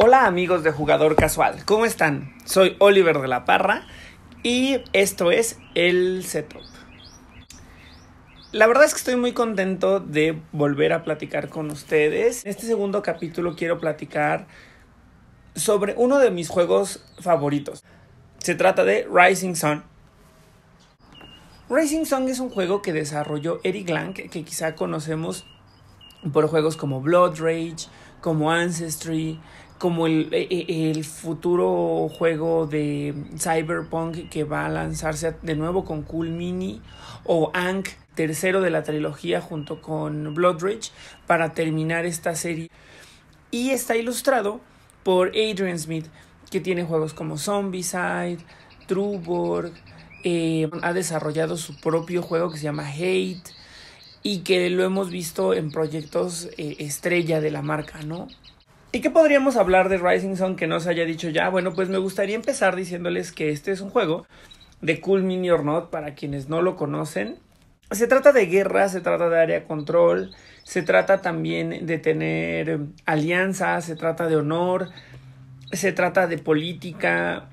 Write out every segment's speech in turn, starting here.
Hola amigos de Jugador Casual, ¿cómo están? Soy Oliver de la Parra y esto es el setup. La verdad es que estoy muy contento de volver a platicar con ustedes. En este segundo capítulo quiero platicar sobre uno de mis juegos favoritos. Se trata de Rising Sun. Rising Sun es un juego que desarrolló Eric Lang, que quizá conocemos por juegos como Blood Rage, como Ancestry, como el, e, e, el, futuro juego de Cyberpunk que va a lanzarse de nuevo con Cool Mini o Ank, tercero de la trilogía junto con Bloodridge para terminar esta serie. Y está ilustrado por Adrian Smith, que tiene juegos como Zombicide, Trueborg, eh, ha desarrollado su propio juego que se llama Hate y que lo hemos visto en proyectos eh, estrella de la marca, ¿no? ¿Y qué podríamos hablar de Rising Sun que no se haya dicho ya? Bueno, pues me gustaría empezar diciéndoles que este es un juego de Cool Mini or Not para quienes no lo conocen. Se trata de guerra, se trata de área control, se trata también de tener alianzas, se trata de honor, se trata de política.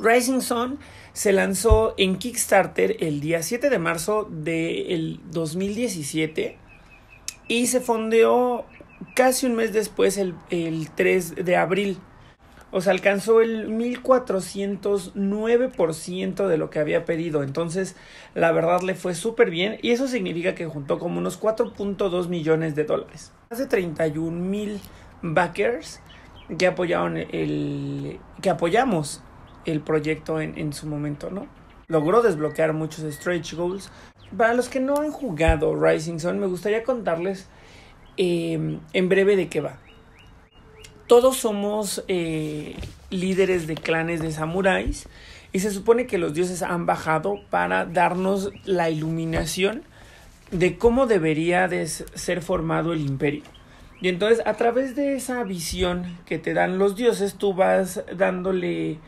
Rising Sun se lanzó en Kickstarter el día 7 de marzo del 2017 y se fondeó casi un mes después, el, 3 de abril. O sea, alcanzó el 1409% de lo que había pedido. Entonces, la verdad le fue súper bien. Y eso significa que juntó como unos 4.2 millones de dólares. Más de 31 mil backers que apoyaron el. que apoyamos el proyecto en, en su momento, ¿no? Logró desbloquear muchos stretch goals. Para los que no han jugado Rising Sun, me gustaría contarles Em, en breve de qué va. Todos somos eh, líderes de clanes de samuráis y se supone que los dioses han bajado para darnos la iluminación de cómo debería de ser formado el imperio. Y entonces a través de esa visión que te dan los dioses, tú vas dándole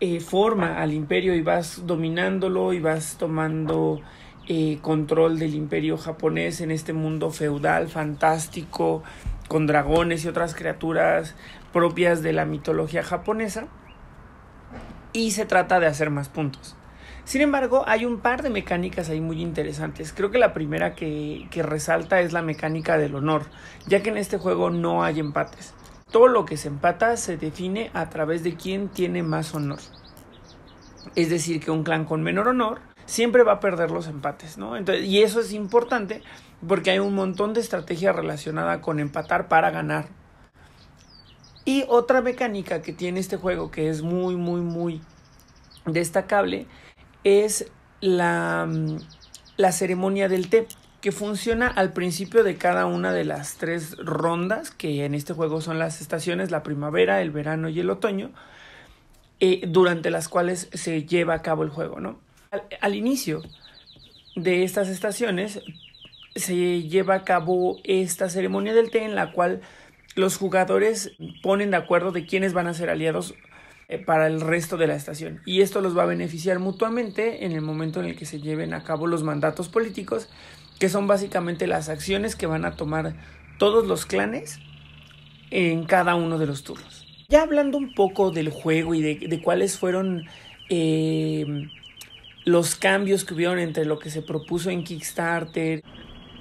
eh, forma al imperio y vas dominándolo y vas tomando eh, control del imperio japonés en este mundo feudal, fantástico, con dragones y otras criaturas propias de la mitología japonesa. Y se trata de hacer más puntos. Sin embargo, hay un par de mecánicas ahí muy interesantes. Creo que la primera que, que resalta es la mecánica del honor, ya que en este juego no hay empates. Todo lo que se empata se define a través de quién tiene más honor. Es decir, que un clan con menor honor siempre va a perder los empates, ¿no? Entonces, y eso es importante porque hay un montón de estrategia relacionada con empatar para ganar. Y otra mecánica que tiene este juego que es muy, muy, muy destacable es la, la ceremonia del té que funciona al principio de cada una de las tres rondas, que en este juego son las estaciones, la primavera, el verano y el otoño, eh, durante las cuales se lleva a cabo el juego, ¿no? Al, inicio de estas estaciones se lleva a cabo esta ceremonia del té en la cual los jugadores ponen de acuerdo de quiénes van a ser aliados eh, para el resto de la estación. Y esto los va a beneficiar mutuamente en el momento en el que se lleven a cabo los mandatos políticos, que son básicamente las acciones que van a tomar todos los clanes en cada uno de los turnos. Ya hablando un poco del juego y de, cuáles fueron eh, los cambios que hubieron entre lo que se propuso en Kickstarter.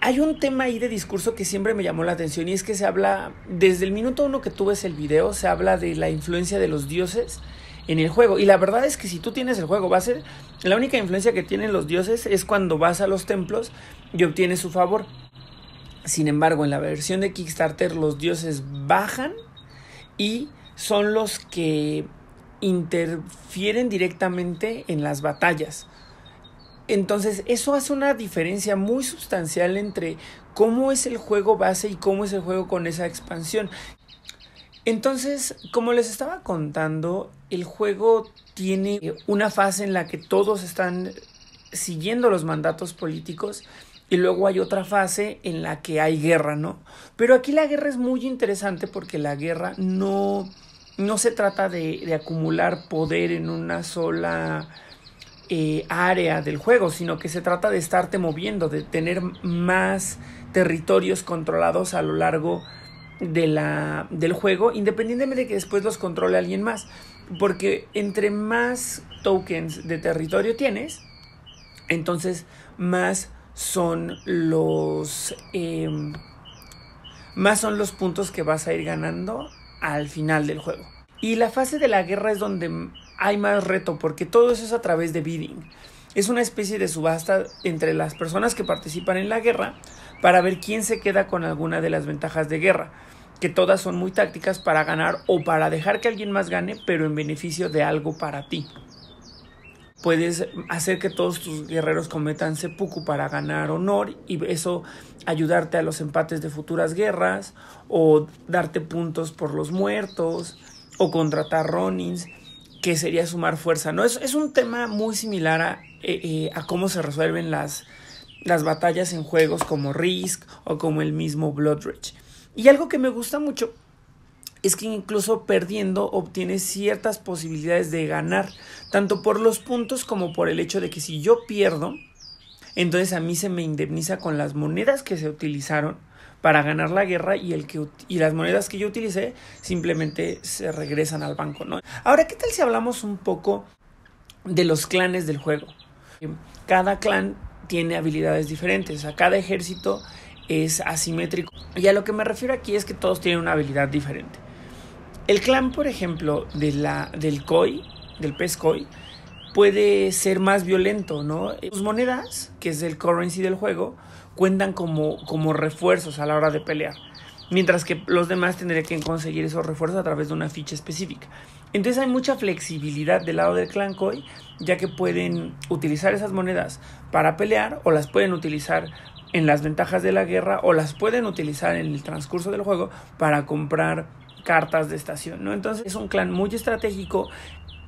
Hay un tema ahí de discurso que siempre me llamó la atención y es que se habla, desde el minuto uno que tú ves el video, se habla de la influencia de los dioses en el juego. Y la verdad es que si tú tienes el juego, va a ser la única influencia que tienen los dioses es cuando vas a los templos y obtienes su favor. Sin embargo, en la versión de Kickstarter los dioses bajan y son los que interfieren directamente en las batallas. Entonces, eso hace una diferencia muy sustancial entre cómo es el juego base y cómo es el juego con esa expansión. Entonces, como les estaba contando, el juego tiene una fase en la que todos están siguiendo los mandatos políticos y luego hay otra fase en la que hay guerra, ¿no? Pero aquí la guerra es muy interesante porque la guerra no no se trata de, acumular poder en una sola eh, área del juego, sino que se trata de estarte moviendo, de tener más territorios controlados a lo largo de la, del juego, independientemente de que después los controle alguien más. Porque entre más tokens de territorio tienes, entonces más son los em, más son los puntos que vas a ir ganando al final del juego. Y la fase de la guerra es donde hay más reto porque todo eso es a través de bidding. Es una especie de subasta entre las personas que participan en la guerra para ver quién se queda con alguna de las ventajas de guerra, que todas son muy tácticas para ganar o para dejar que alguien más gane, pero en beneficio de algo para ti. Puedes hacer que todos tus guerreros cometan seppuku para ganar honor y eso ayudarte a los empates de futuras guerras o darte puntos por los muertos o contratar ronins que sería sumar fuerza, ¿no? Es, es un tema muy similar a, eh, eh, a cómo se resuelven las, las batallas en juegos como Risk o como el mismo Blood Rage. Y algo que me gusta mucho es que incluso perdiendo obtienes ciertas posibilidades de ganar, tanto por los puntos como por el hecho de que si yo pierdo, entonces a mí se me indemniza con las monedas que se utilizaron para ganar la guerra y, el que, y las monedas que yo utilicé simplemente se regresan al banco, ¿no? Ahora, ¿qué tal si hablamos un poco de los clanes del juego? Cada clan tiene habilidades diferentes, a cada ejército es asimétrico. Y a lo que me refiero aquí es que todos tienen una habilidad diferente. El clan, por ejemplo, de la, del koi, del pez koi, puede ser más violento, ¿no? Sus monedas, que es el currency del juego, cuentan como, como refuerzos a la hora de pelear. Mientras que los demás tendrían que conseguir esos refuerzos a través de una ficha específica. Entonces hay mucha flexibilidad del lado del clan Koi, ya que pueden utilizar esas monedas para pelear o las pueden utilizar en las ventajas de la guerra o las pueden utilizar en el transcurso del juego para comprar cartas de estación, ¿no? Entonces es un clan muy estratégico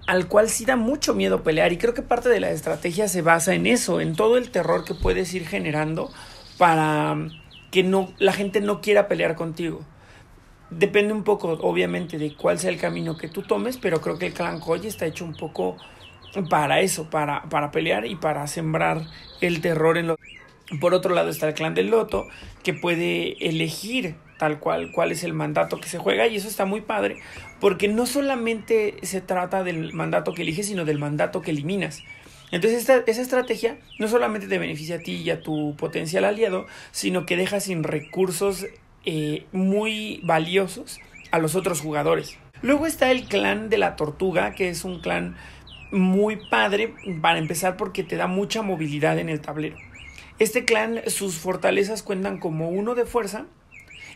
al cual sí da mucho miedo pelear y creo que parte de la estrategia se basa en eso, en todo el terror que puedes ir generando para que no la gente no quiera pelear contigo. Depende un poco, obviamente, de cuál sea el camino que tú tomes, pero creo que el clan Koji está hecho un poco para eso, para, para pelear y para sembrar el terror en los... Por otro lado está el clan del Loto, que puede elegir tal cual cuál es el mandato que se juega y eso está muy padre, porque no solamente se trata del mandato que eliges, sino del mandato que eliminas. Entonces esta, esa estrategia no solamente te beneficia a ti y a tu potencial aliado, sino que deja sin recursos eh, muy valiosos a los otros jugadores. Luego está el clan de la tortuga, que es un clan muy padre para empezar porque te da mucha movilidad en el tablero. Este clan, sus fortalezas cuentan como uno de fuerza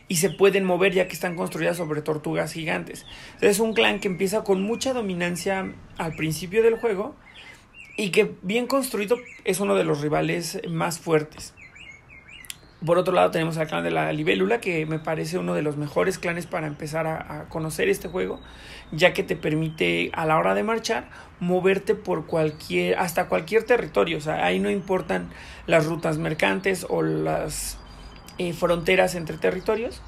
y se pueden mover ya que están construidas sobre tortugas gigantes. Es un clan que empieza con mucha dominancia al principio del juego y que bien construido es uno de los rivales más fuertes. Por otro lado tenemos al clan de la libélula, que me parece uno de los mejores clanes para empezar a, conocer este juego, ya que te permite a la hora de marchar moverte por cualquier, hasta cualquier territorio, o sea, ahí no importan las rutas mercantes o las eh, fronteras entre territorios,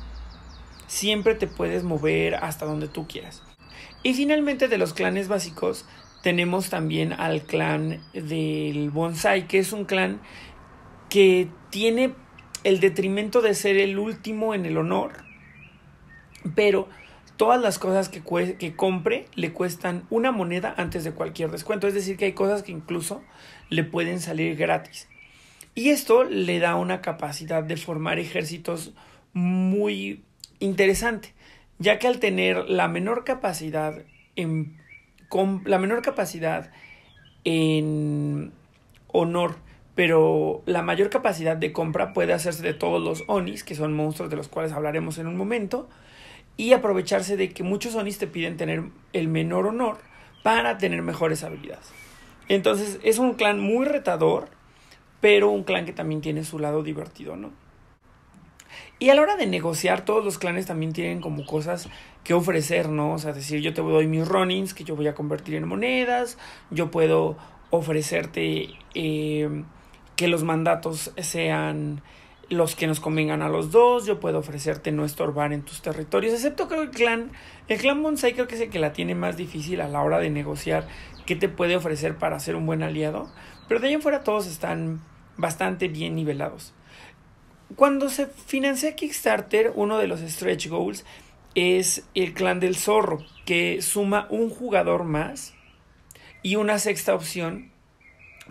siempre te puedes mover hasta donde tú quieras. Y finalmente de los clanes básicos tenemos también al clan del bonsai, que es un clan que tiene el detrimento de ser el último en el honor, pero todas las cosas que, que, compre le cuestan una moneda antes de cualquier descuento. Es decir, que hay cosas que incluso le pueden salir gratis. Y esto le da una capacidad de formar ejércitos muy interesante, ya que al tener la menor capacidad en con la menor capacidad en honor, pero la mayor capacidad de compra puede hacerse de todos los Onis, que son monstruos de los cuales hablaremos en un momento, y aprovecharse de que muchos Onis te piden tener el menor honor para tener mejores habilidades. Entonces es un clan muy retador, pero un clan que también tiene su lado divertido, ¿no? Y a la hora de negociar, todos los clanes también tienen como cosas que ofrecer, ¿no? O sea, decir, yo te doy mis runnings que yo voy a convertir en monedas, yo puedo ofrecerte eh, que los mandatos sean los que nos convengan a los dos, yo puedo ofrecerte no estorbar en tus territorios, excepto creo el clan, el clan Bonsai creo que es el que la tiene más difícil a la hora de negociar qué te puede ofrecer para ser un buen aliado, pero de ahí en fuera todos están bastante bien nivelados. Cuando se financia Kickstarter, uno de los stretch goals es el clan del zorro, que suma un jugador más y una sexta opción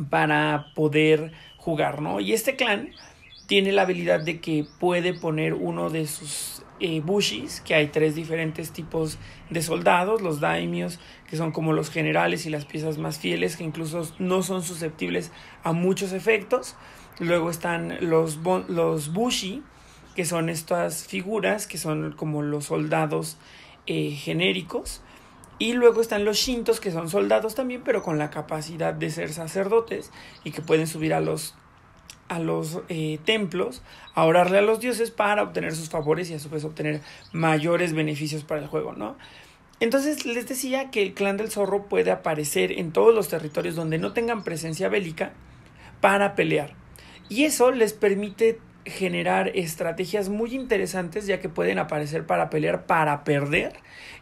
para poder jugar, ¿no? Y este clan tiene la habilidad de que puede poner uno de sus eh, bushis, que hay tres diferentes tipos de soldados, los daimios, que son como los generales y las piezas más fieles, que incluso no son susceptibles a muchos efectos. Luego están los, los bushi, que son estas figuras, que son como los soldados eh, genéricos. Y luego están los shintos, que son soldados también, pero con la capacidad de ser sacerdotes y que pueden subir a los, a los eh, templos a orarle a los dioses para obtener sus favores y a su vez obtener mayores beneficios para el juego, ¿no? Entonces les decía que el clan del zorro puede aparecer en todos los territorios donde no tengan presencia bélica para pelear. Y eso les permite generar estrategias muy interesantes ya que pueden aparecer para pelear, para perder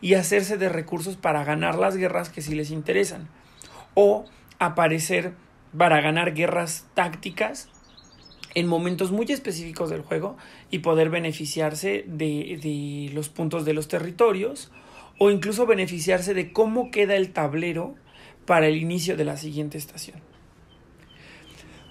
y hacerse de recursos para ganar las guerras que sí les interesan. O aparecer para ganar guerras tácticas en momentos muy específicos del juego y poder beneficiarse de, los puntos de los territorios o incluso beneficiarse de cómo queda el tablero para el inicio de la siguiente estación.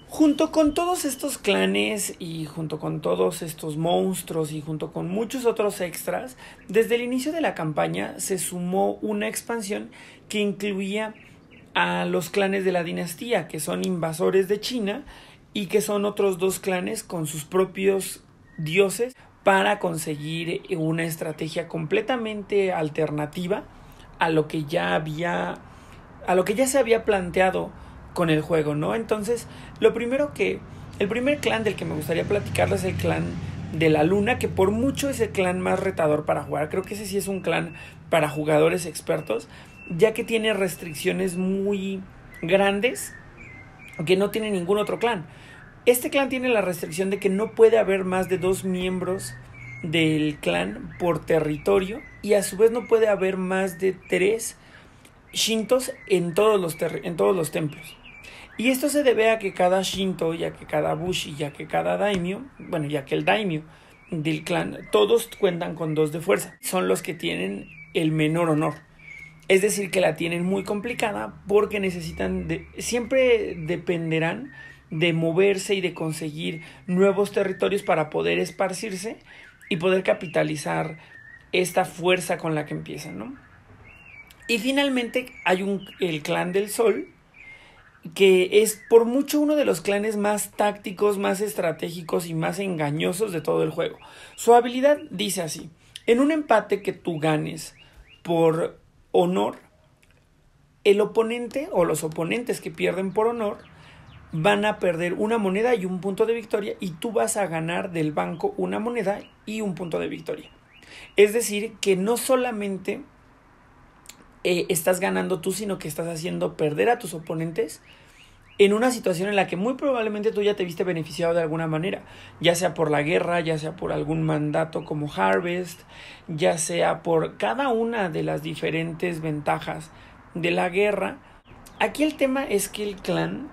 Junto con todos estos clanes y junto con todos estos monstruos y junto con muchos otros extras, desde el inicio de la campaña se sumó una expansión que incluía a los clanes de la dinastía, que son invasores de China y que son otros dos clanes con sus propios dioses para conseguir una estrategia completamente alternativa a lo que ya había a lo que ya se había planteado con el juego, ¿no? Entonces, lo primero que el primer clan del que me gustaría platicarles es el clan de la luna, que por mucho es el clan más retador para jugar. Creo que ese sí es un clan para jugadores expertos, ya que tiene restricciones muy grandes que no tiene ningún otro clan. Este clan tiene la restricción de que no puede haber más de dos miembros del clan por territorio y a su vez no puede haber más de tres shintos en todos los, en todos los templos. Y esto se debe a que cada shinto, ya que cada bushi, ya que cada daimyo, bueno, ya que el daimyo del clan, todos cuentan con dos de fuerza. Son los que tienen el menor honor. Es decir, que la tienen muy complicada porque necesitan de, siempre dependerán de moverse y de conseguir nuevos territorios para poder esparcirse y poder capitalizar esta fuerza con la que empiezan, ¿no? Y finalmente hay un, el clan del sol, que es por mucho uno de los clanes más tácticos, más estratégicos y más engañosos de todo el juego. Su habilidad dice así, en un empate que tú ganes por honor, el oponente o los oponentes que pierden por honor van a perder una moneda y un punto de victoria y tú vas a ganar del banco una moneda y un punto de victoria. Es decir, que no solamente eh, estás ganando tú, sino que estás haciendo perder a tus oponentes en una situación en la que muy probablemente tú ya te viste beneficiado de alguna manera, ya sea por la guerra, ya sea por algún mandato como Harvest, ya sea por cada una de las diferentes ventajas de la guerra. Aquí el tema es que el clan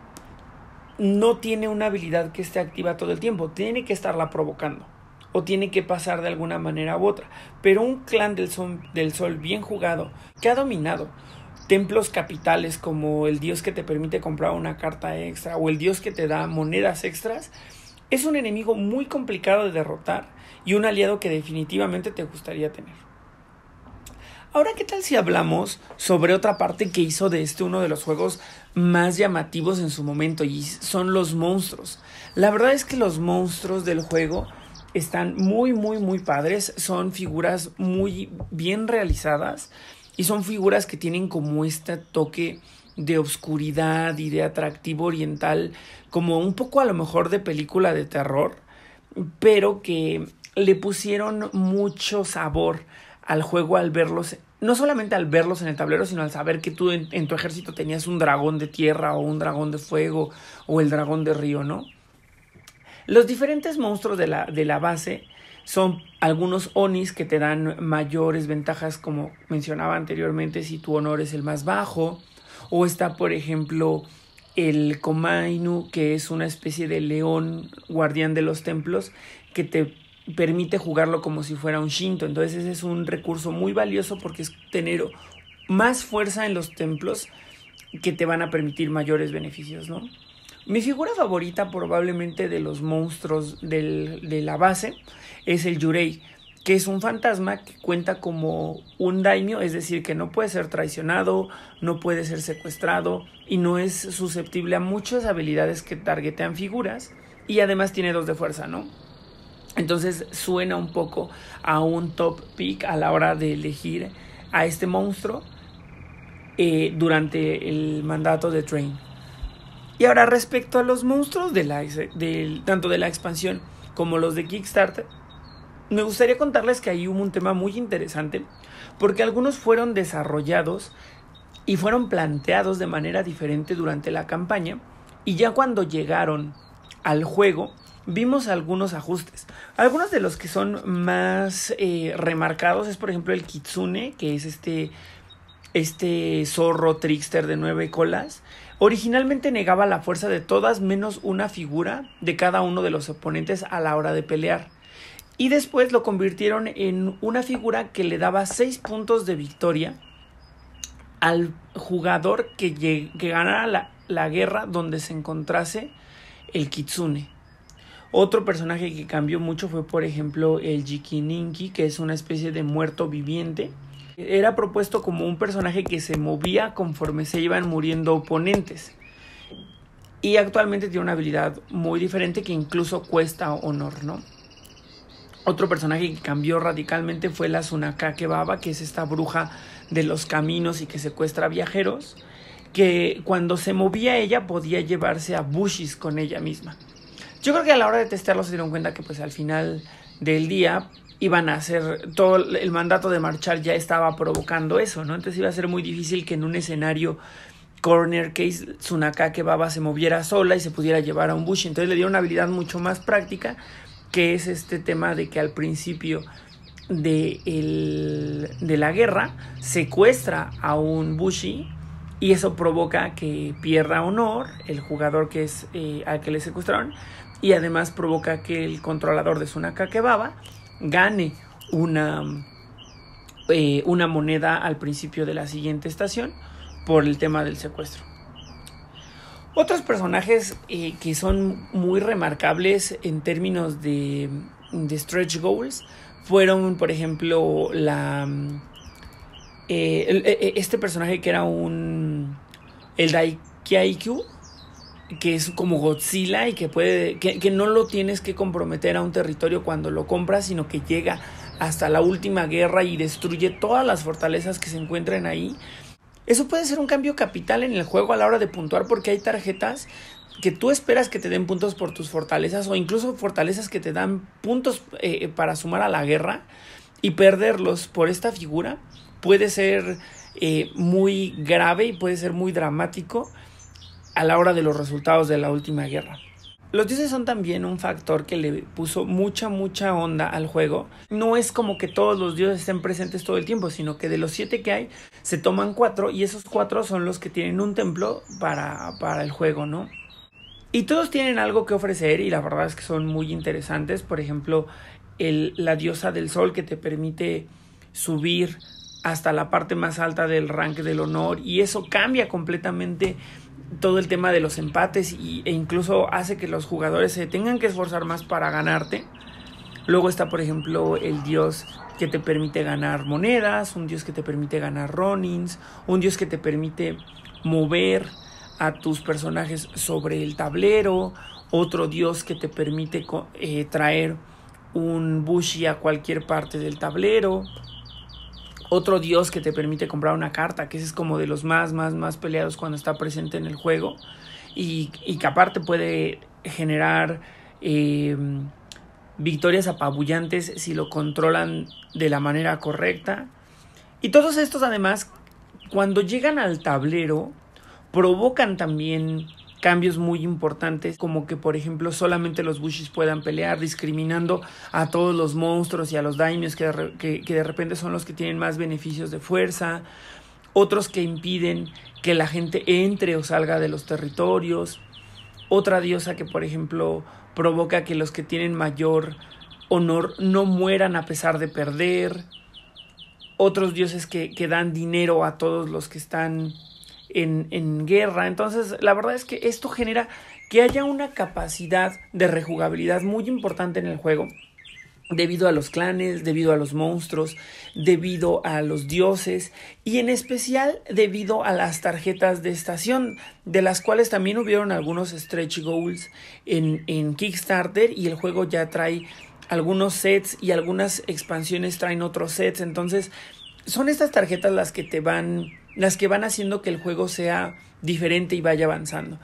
no tiene una habilidad que esté activa todo el tiempo, tiene que estarla provocando o tiene que pasar de alguna manera u otra. Pero un clan del sol, del sol bien jugado, que ha dominado templos capitales como el dios que te permite comprar una carta extra o el dios que te da monedas extras, es un enemigo muy complicado de derrotar y un aliado que definitivamente te gustaría tener. Ahora, ¿qué tal si hablamos sobre otra parte que hizo de este uno de los juegos más llamativos en su momento y son los monstruos? La verdad es que los monstruos del juego están muy, muy, muy padres, son figuras muy bien realizadas y son figuras que tienen como este toque de obscuridad y de atractivo oriental, como un poco a lo mejor de película de terror, pero que le pusieron mucho sabor al juego al verlos, no solamente al verlos en el tablero, sino al saber que tú en, tu ejército tenías un dragón de tierra o un dragón de fuego o el dragón de río, ¿no? Los diferentes monstruos de la, de la base son algunos onis que te dan mayores ventajas, como mencionaba anteriormente, si tu honor es el más bajo, o está, por ejemplo, el Komainu, que es una especie de león guardián de los templos, que te permite jugarlo como si fuera un Shinto. Entonces ese es un recurso muy valioso porque es tener más fuerza en los templos que te van a permitir mayores beneficios, ¿no? Mi figura favorita probablemente de los monstruos de la base es el Yurei, que es un fantasma que cuenta como un daimyo, es decir, que no puede ser traicionado, no puede ser secuestrado y no es susceptible a muchas habilidades que targetean figuras y además tiene dos de fuerza, ¿no? Entonces suena un poco a un top pick a la hora de elegir a este monstruo eh, durante el mandato de Train. Y ahora respecto a los monstruos de la, tanto de la expansión como los de Kickstarter, me gustaría contarles que ahí hubo un tema muy interesante porque algunos fueron desarrollados y fueron planteados de manera diferente durante la campaña y ya cuando llegaron al juego vimos algunos ajustes. Algunos de los que son más eh, remarcados es por ejemplo el Kitsune, que es este, este zorro trickster de nueve colas Originalmente negaba la fuerza de todas menos una figura de cada uno de los oponentes a la hora de pelear. Y después lo convirtieron en una figura que le daba 6 puntos de victoria al jugador que, ganara la, la guerra donde se encontrase el Kitsune. Otro personaje que cambió mucho fue, por ejemplo, el Jikininki, que es una especie de muerto viviente era propuesto como un personaje que se movía conforme se iban muriendo oponentes. Y actualmente tiene una habilidad muy diferente que incluso cuesta honor, ¿no? Otro personaje que cambió radicalmente fue la Sunakake Baba, que es esta bruja de los caminos y que secuestra viajeros, que cuando se movía ella podía llevarse a Bushis con ella misma. Yo creo que a la hora de testarlo se dieron cuenta que pues al final del día iban a hacer todo el mandato de marchar ya estaba provocando eso, ¿no? Entonces iba a ser muy difícil que en un escenario corner case Tsunakake Baba se moviera sola y se pudiera llevar a un Bushi. Entonces le dio una habilidad mucho más práctica, que es este tema de que al principio de, el, de la guerra secuestra a un Bushi y eso provoca que pierda honor el jugador que es eh, al que le secuestraron y además provoca que el controlador de Tsunakake Baba gane una, eh, una moneda al principio de la siguiente estación por el tema del secuestro. Otros personajes eh, que son muy remarcables en términos de, de, stretch goals fueron, por ejemplo, la eh, este personaje que era un el Daikyaikyu que es como Godzilla y que puede que, no lo tienes que comprometer a un territorio cuando lo compras, sino que llega hasta la última guerra y destruye todas las fortalezas que se encuentran ahí. Eso puede ser un cambio capital en el juego a la hora de puntuar porque hay tarjetas que tú esperas que te den puntos por tus fortalezas o incluso fortalezas que te dan puntos eh, para sumar a la guerra y perderlos por esta figura puede ser eh, muy grave y puede ser muy dramático a la hora de los resultados de la última guerra. Los dioses son también un factor que le puso mucha, mucha onda al juego. No es como que todos los dioses estén presentes todo el tiempo, sino que de los siete que hay, se toman cuatro y esos cuatro son los que tienen un templo para, para el juego, ¿no? Y todos tienen algo que ofrecer y la verdad es que son muy interesantes. Por ejemplo, la diosa del sol que te permite subir hasta la parte más alta del rank del honor y eso cambia completamente todo el tema de los empates y, e incluso hace que los jugadores se tengan que esforzar más para ganarte. Luego está, por ejemplo, el dios que te permite ganar monedas, un dios que te permite ganar ronins, un dios que te permite mover a tus personajes sobre el tablero, otro dios que te permite eh, traer un bushi a cualquier parte del tablero, otro dios que te permite comprar una carta, que ese es como de los más, más, más peleados cuando está presente en el juego. Y, que aparte puede generar eh, victorias apabullantes si lo controlan de la manera correcta. Y todos estos además, cuando llegan al tablero, provocan también cambios muy importantes, como que por ejemplo solamente los Bushis puedan pelear, discriminando a todos los monstruos y a los daimios que de, que, de repente son los que tienen más beneficios de fuerza, otros que impiden que la gente entre o salga de los territorios, otra diosa que por ejemplo provoca que los que tienen mayor honor no mueran a pesar de perder, otros dioses que, que dan dinero a todos los que están en, guerra. Entonces, la verdad es que esto genera que haya una capacidad de rejugabilidad muy importante en el juego debido a los clanes, debido a los monstruos, debido a los dioses y en especial debido a las tarjetas de estación, de las cuales también hubieron algunos stretch goals en, en Kickstarter y el juego ya trae algunos sets y algunas expansiones traen otros sets, entonces son estas tarjetas las que te van, las que van haciendo que el juego sea diferente y vaya avanzando.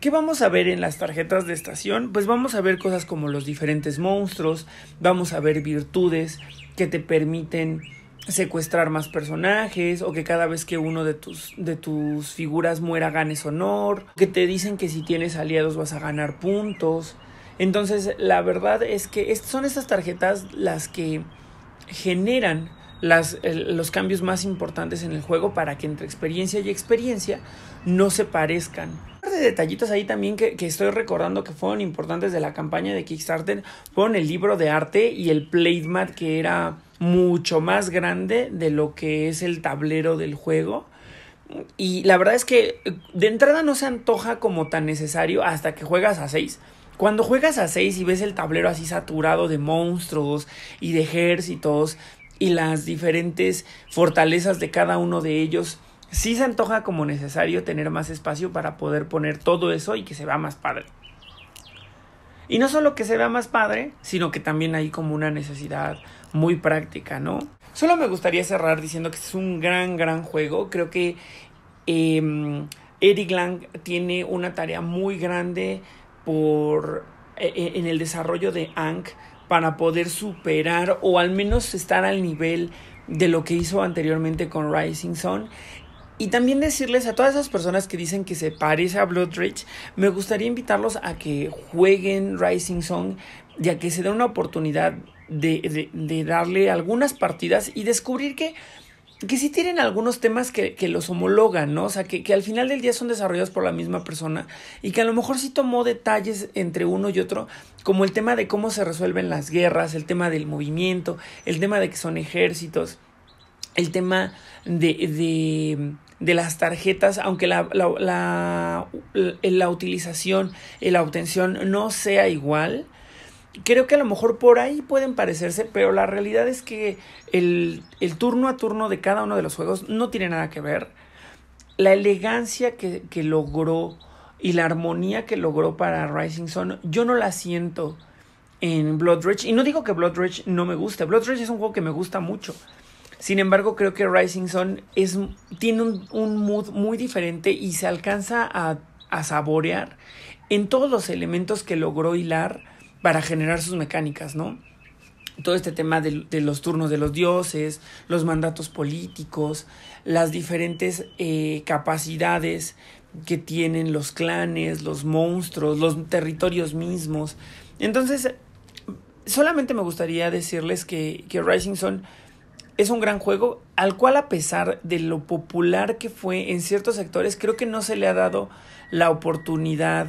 ¿Qué vamos a ver en las tarjetas de estación? Pues vamos a ver cosas como los diferentes monstruos, vamos a ver virtudes que te permiten secuestrar más personajes o que cada vez que uno de tus de tus figuras muera ganes honor, que te dicen que si tienes aliados vas a ganar puntos. Entonces, la verdad es que son estas tarjetas las que generan los cambios más importantes en el juego para que entre experiencia y experiencia no se parezcan. Un de detallitos ahí también que, estoy recordando que fueron importantes de la campaña de Kickstarter fueron el libro de arte y el playmat que era mucho más grande de lo que es el tablero del juego. Y la verdad es que de entrada no se antoja como tan necesario hasta que juegas a 6. Cuando juegas a 6 y ves el tablero así saturado de monstruos y de ejércitos y las diferentes fortalezas de cada uno de ellos, sí se antoja como necesario tener más espacio para poder poner todo eso y que se vea más padre. Y no solo que se vea más padre, sino que también hay como una necesidad muy práctica, ¿no? Solo me gustaría cerrar diciendo que es un gran, gran juego. Creo que eh, Eric Lang tiene una tarea muy grande por eh, eh, en el desarrollo de Ankh para poder superar o al menos estar al nivel de lo que hizo anteriormente con Rising Sun. Y también decirles a todas esas personas que dicen que se parece a Blood Rage, me gustaría invitarlos a que jueguen Rising Sun, ya que se dé una oportunidad de, de, de darle algunas partidas y descubrir que que sí tienen algunos temas que, que los homologan, ¿no? O sea, que, que, al final del día son desarrollados por la misma persona y que a lo mejor sí tomó detalles entre uno y otro, como el tema de cómo se resuelven las guerras, el tema del movimiento, el tema de que son ejércitos, el tema de, de, de las tarjetas, aunque la, la, la, la utilización y la obtención no sea igual, creo que a lo mejor por ahí pueden parecerse, pero la realidad es que el, el, turno a turno de cada uno de los juegos no tiene nada que ver. La elegancia que, que logró y la armonía que logró para Rising Sun, yo no la siento en Blood Rage. Y no digo que Blood Rage no me guste, Blood Rage es un juego que me gusta mucho. Sin embargo, creo que Rising Sun es, tiene un, un mood muy diferente y se alcanza a, a saborear en todos los elementos que logró hilar para generar sus mecánicas, ¿no? Todo este tema de, los turnos de los dioses, los mandatos políticos, las diferentes eh, capacidades que tienen los clanes, los monstruos, los territorios mismos. Entonces, solamente me gustaría decirles que, que Rising Sun es un gran juego al cual a pesar de lo popular que fue en ciertos sectores, creo que no se le ha dado la oportunidad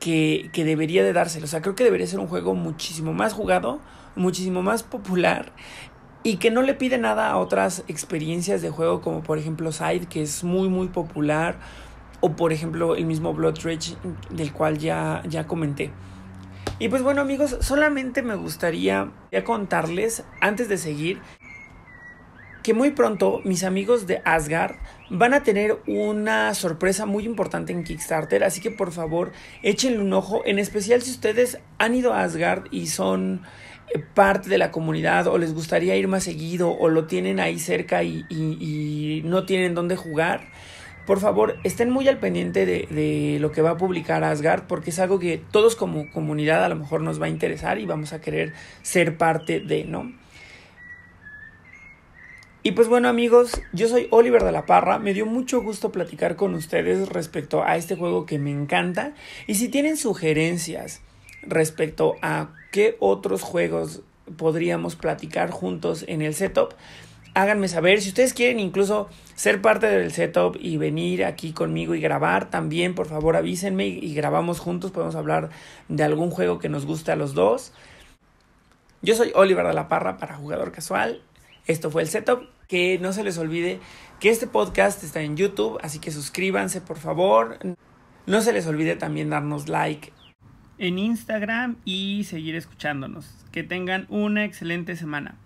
que, que debería de dárselo. O sea, creo que debería ser un juego muchísimo más jugado, muchísimo más popular y que no le pide nada a otras experiencias de juego como por ejemplo Side que es muy muy popular o por ejemplo el mismo Blood Rage del cual ya, ya comenté. Y pues bueno amigos, solamente me gustaría contarles antes de seguir que muy pronto mis amigos de Asgard van a tener una sorpresa muy importante en Kickstarter, así que por favor échenle un ojo, en especial si ustedes han ido a Asgard y son eh, parte de la comunidad o les gustaría ir más seguido o lo tienen ahí cerca y, no tienen dónde jugar. Por favor, estén muy al pendiente de, lo que va a publicar Asgard, porque es algo que todos como comunidad a lo mejor nos va a interesar y vamos a querer ser parte de, ¿no? Y pues bueno amigos, yo soy Oliver de la Parra, me dio mucho gusto platicar con ustedes respecto a este juego que me encanta y si tienen sugerencias respecto a qué otros juegos podríamos platicar juntos en el setup, háganme saber. Si ustedes quieren incluso ser parte del setup y venir aquí conmigo y grabar, también por favor avísenme y grabamos juntos. Podemos hablar de algún juego que nos guste a los dos. Yo soy Oliver de la Parra para Jugador Casual. Esto fue el setup. Que no se les olvide que este podcast está en YouTube, así que suscríbanse por favor. No se les olvide también darnos like en Instagram y seguir escuchándonos. Que tengan una excelente semana.